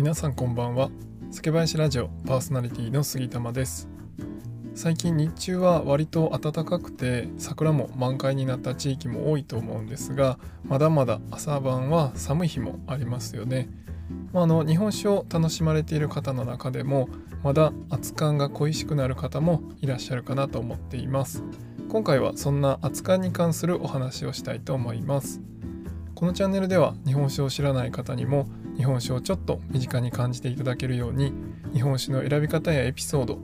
皆さんこんばんは。酒林ラジオパーソナリティの杉玉です。最近日中は割と暖かくて桜も満開になった地域も多いと思うんですがまだまだ朝晩は寒い日もありますよね。まあ、あの日本酒を楽しまれている方の中でもまだ熱燗が恋しくなる方もいらっしゃるかなと思っています。今回はそんな熱燗に関するお話をしたいと思います。このチャンネルでは日本酒を知らない方にも日本酒をちょっと身近に感じていただけるように日本酒の選び方やエピソード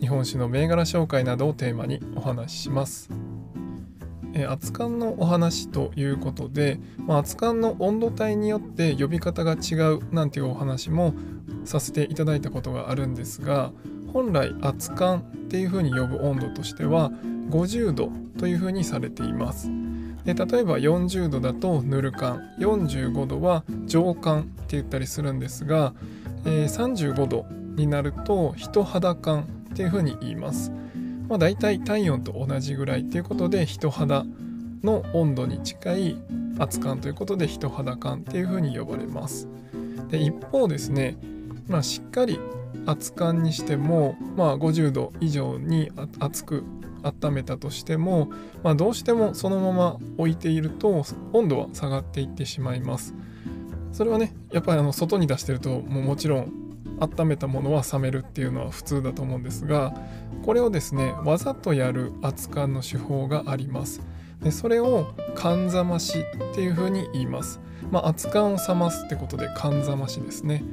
日本酒の銘柄紹介などをテーマにお話ししますえ熱燗のお話ということで、まあ、熱燗の温度帯によって呼び方が違うなんていうお話もさせていただいたことがあるんですが本来熱燗っていうふうに呼ぶ温度としては50度というふうにされています。で例えば40度だとぬる燗45度は上燗って言ったりするんですが、えー、35度になると人肌燗っていうふうに言います。まあ、大体体温と同じぐらいっていうことで人肌の温度に近い熱燗ということで人肌燗っていうふうに呼ばれます。で一方ですね、まあ、しっかり熱燗にしても、まあ、50度以上に熱く温めたとしても、まあ、どうしてもそのまま置いていると温度は下がっていってしまいます。それはねやっぱりあの外に出してるともうもちろん温めたものは冷めるっていうのは普通だと思うんですがこれをですねわざとやる熱燗の手法があります。でそれを寒ざましっていうふうに言います。まあ、熱燗を冷ますってことで寒ざましですね。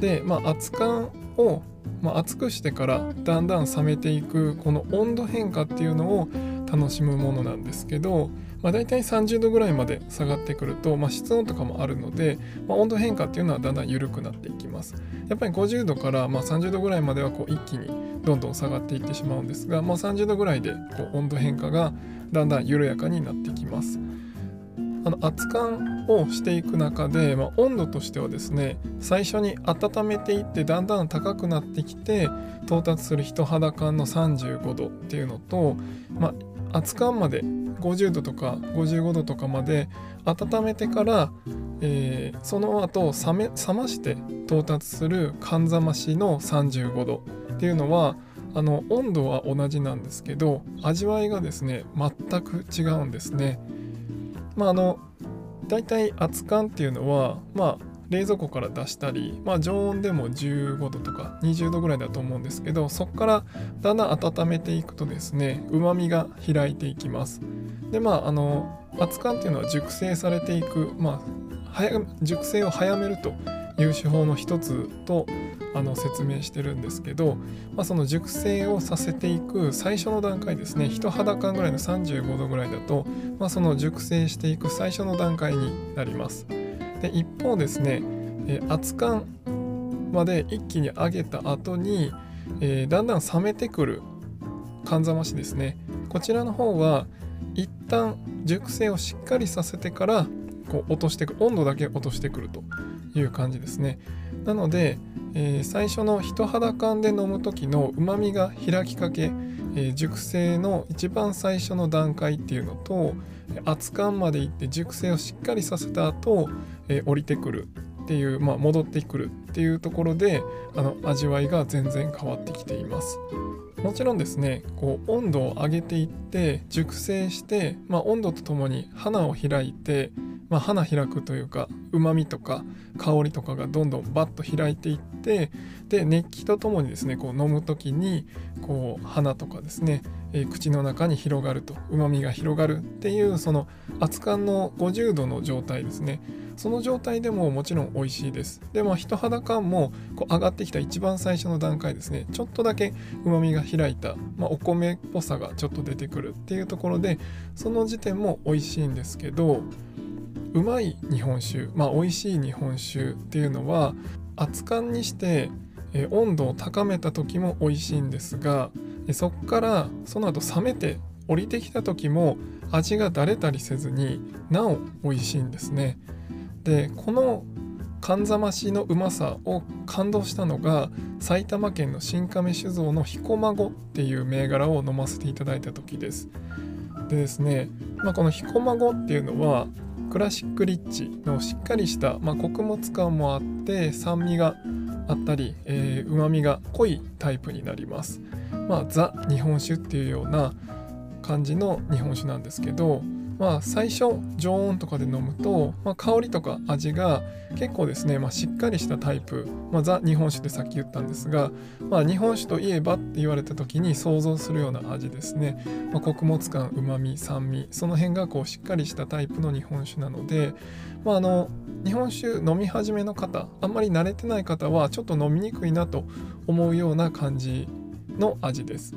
で、まあ、熱燗を、まあ、熱くしてからだんだん冷めていくこの温度変化っていうのを楽しむものなんですけど、まあ、大体30度ぐらいまで下がってくると、まあ、室温とかもあるので、まあ、温度変化っていうのはだんだん緩くなっていきます。やっぱり50度からま30度ぐらいまではこう一気にどんどん下がっていってしまうんですが、まあ、30度ぐらいでこう温度変化がだんだん緩やかになってきます。あの熱燗をしていく中で、まあ、温度としてはですね最初に温めていってだんだん高くなってきて到達する人肌感の35度っていうのと、まあ、熱燗まで50度とか55度とかまで温めてから、えー、その後冷め冷まして到達する寒ざましの35度っていうのはあの温度は同じなんですけど味わいがですね全く違うんですね。まああの大体熱燗っていうのはまあ冷蔵庫から出したり、まあ、常温でも15度とか20度ぐらいだと思うんですけどそこからだんだん温めていくとですねうまみが開いていきます。でまああの熱燗っていうのは熟成されていく、まあ、熟成を早めるという手法の一つとあの説明してるんですけど、まあ、その熟成をさせていく最初の段階ですね人肌感ぐらいの35度ぐらいだと、まあ、その熟成していく最初の段階になります。で一方ですね、え熱燗まで一気に上げた後に、えー、だんだん冷めてくる寒ざましですねこちらの方は一旦熟成をしっかりさせてからこう落としてくる温度だけ落としてくるという感じですね。なので、えー、最初の人肌感で飲む時のうまみが開きかけ、えー、熟成の一番最初の段階っていうのと熱燗までいって熟成をしっかりさせた後、えー、降りてくるっていう、まあ、戻ってくるっていうところであの味わいが全然変わってきています。もちろんですねこう温度を上げていって熟成して、まあ、温度とともに花を開いてまあ、花開くというかうまみとか香りとかがどんどんバッと開いていってで熱気とともにですねこう飲む時にこう花とかですね、えー、口の中に広がるとうまみが広がるっていうその熱燗の50度の状態ですね。その状態でももちろん美味しいです。でも人肌感もこう上がってきた一番最初の段階ですねちょっとだけうまみが開いた、まあ、お米っぽさがちょっと出てくるっていうところでその時点も美味しいんですけどうまい日本酒まあ美味しい日本酒っていうのは熱燗にして、温度を高めた時も美味しいんですがそこからその後冷めて降りてきた時も味がだれたりせずになお美味しいんですね。でこの寒ざましのうまさを感動したのが埼玉県の新亀酒造の彦孫っていう銘柄を飲ませていただいた時です。でですね、まあ、この彦孫っていうのはクラシックリッチのしっかりした、まあ、穀物感もあって酸味があったりうまみが濃いタイプになります。まあ、ザ日本酒っていうような感じの日本酒なんですけどまあ、最初常温とかで飲むと、まあ、香りとか味が結構ですね、まあ、しっかりしたタイプ、まあ、ザ日本酒でさっき言ったんですが、まあ、日本酒といえばって言われた時に想像するような味ですね、まあ、穀物感うまみ酸味その辺がこうしっかりしたタイプの日本酒なので、まあ、あの日本酒飲み始めの方あんまり慣れてない方はちょっと飲みにくいなと思うような感じの味です。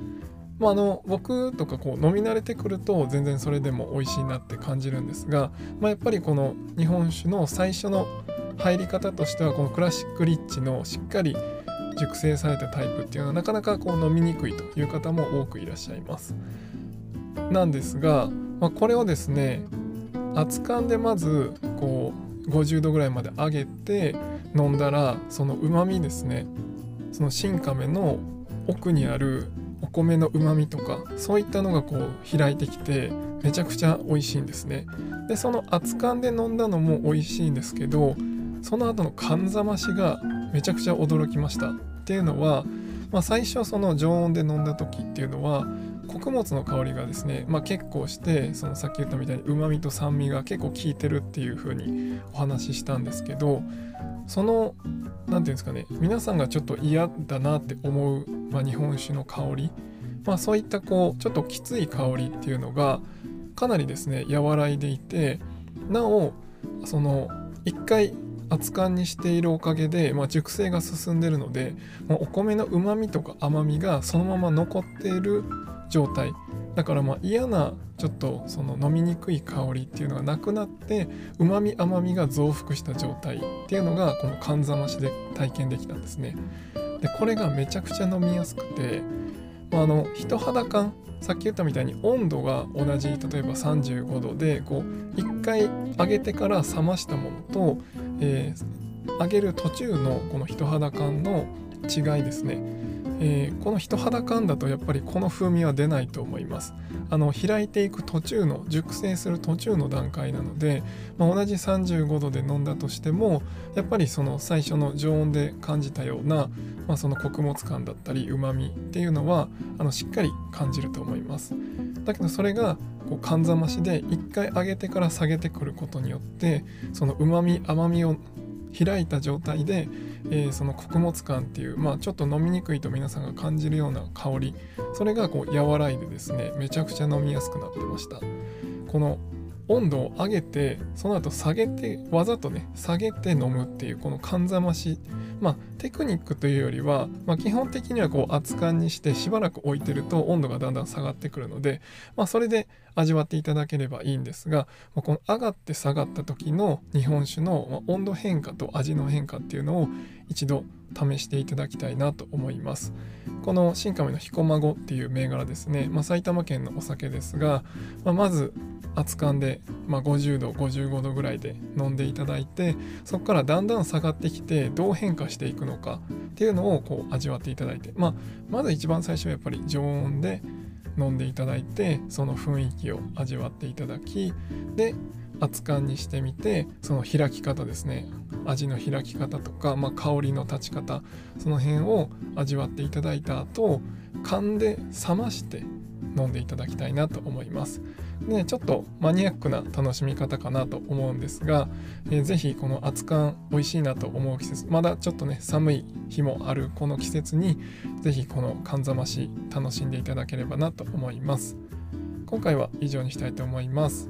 まあ、あの僕とかこう飲み慣れてくると全然それでも美味しいなって感じるんですが、まあ、やっぱりこの日本酒の最初の入り方としてはこのクラシックリッチのしっかり熟成されたタイプっていうのはなかなかこう飲みにくいという方も多くいらっしゃいます。なんですが、まあ、これをですね熱燗でまずこう50度ぐらいまで上げて飲んだらそのうまみですねその新亀の奥にあるお米のうまみとかそういったのがこう開いてきてめちゃくちゃ美味しいんですね。でその熱燗で飲んだのも美味しいんですけどその後の燗ざましがめちゃくちゃ驚きました。っていうのは、まあ、最初その常温で飲んだ時っていうのは穀物の香りがですね、まあ、結構してそのさっき言ったみたいにうまみと酸味が結構効いてるっていう風にお話ししたんですけどその何て言うんですかね皆さんがちょっと嫌だなって思う、まあ、日本酒の香り、まあ、そういったこうちょっときつい香りっていうのがかなりですね和らいでいてなおその一回熱燗にしているおかげで、まあ、熟成が進んでるので、まあ、お米のうまみとか甘みがそのまま残っている状態。だからまあ嫌なちょっとその飲みにくい香りっていうのがなくなってうまみ甘みが増幅した状態っていうのがこの燗ざましで体験できたんですね。でこれがめちゃくちゃ飲みやすくて、まあ、あの人肌感さっき言ったみたいに温度が同じ例えば35度でこう1回揚げてから冷ましたものと、えー、揚げる途中のこの人肌感の違いですね。えー、この人肌感だとやっぱりこの風味は出ないと思います。あの開いていく途中の熟成する途中の段階なので、まあ、同じ35度で飲んだとしてもやっぱりその最初の常温で感じたような、まあ、その穀物感だったりうまみっていうのはあのしっかり感じると思います。だけどそれがこう燗ざましで一回上げてから下げてくることによってそのうまみ甘みを開いた状態で、えー、その穀物感っていう、まあ、ちょっと飲みにくいと皆さんが感じるような香りそれがこう和らいでですねめちゃくちゃ飲みやすくなってました。この温度を上げてその後下げてわざとね下げて飲むっていうこの燗ざまし。まあテクニックというよりは、まあ、基本的にはこう熱燗にしてしばらく置いてると温度がだんだん下がってくるので、まあ、それで味わっていただければいいんですが、まあ、この上がって下がった時の日本酒の温度変化と味の変化っていうのを一度試していただきたいなと思います。この新亀の彦孫っていう銘柄ですね、まあ、埼玉県のお酒ですが、まあ、まず熱燗で、まあ、50度55度ぐらいで飲んでいただいてそこからだんだん下がってきてどう変化していくのかっていうのをこう味わっていただいて、まあ、まず一番最初はやっぱり常温で飲んでいただいてその雰囲気を味わっていただきで熱燗にしてみてその開き方ですね。味の開き方とか、まあ、香りの立ち方その辺を味わっていただいた後勘で冷まして飲んでいただきたいなと思います。ね、ちょっとマニアックな楽しみ方かなと思うんですが、えー、ぜひこの熱燗美味しいなと思う季節まだちょっとね寒い日もあるこの季節にぜひこの燗ざまし楽しんでいただければなと思います。今回は以上にしたいと思います。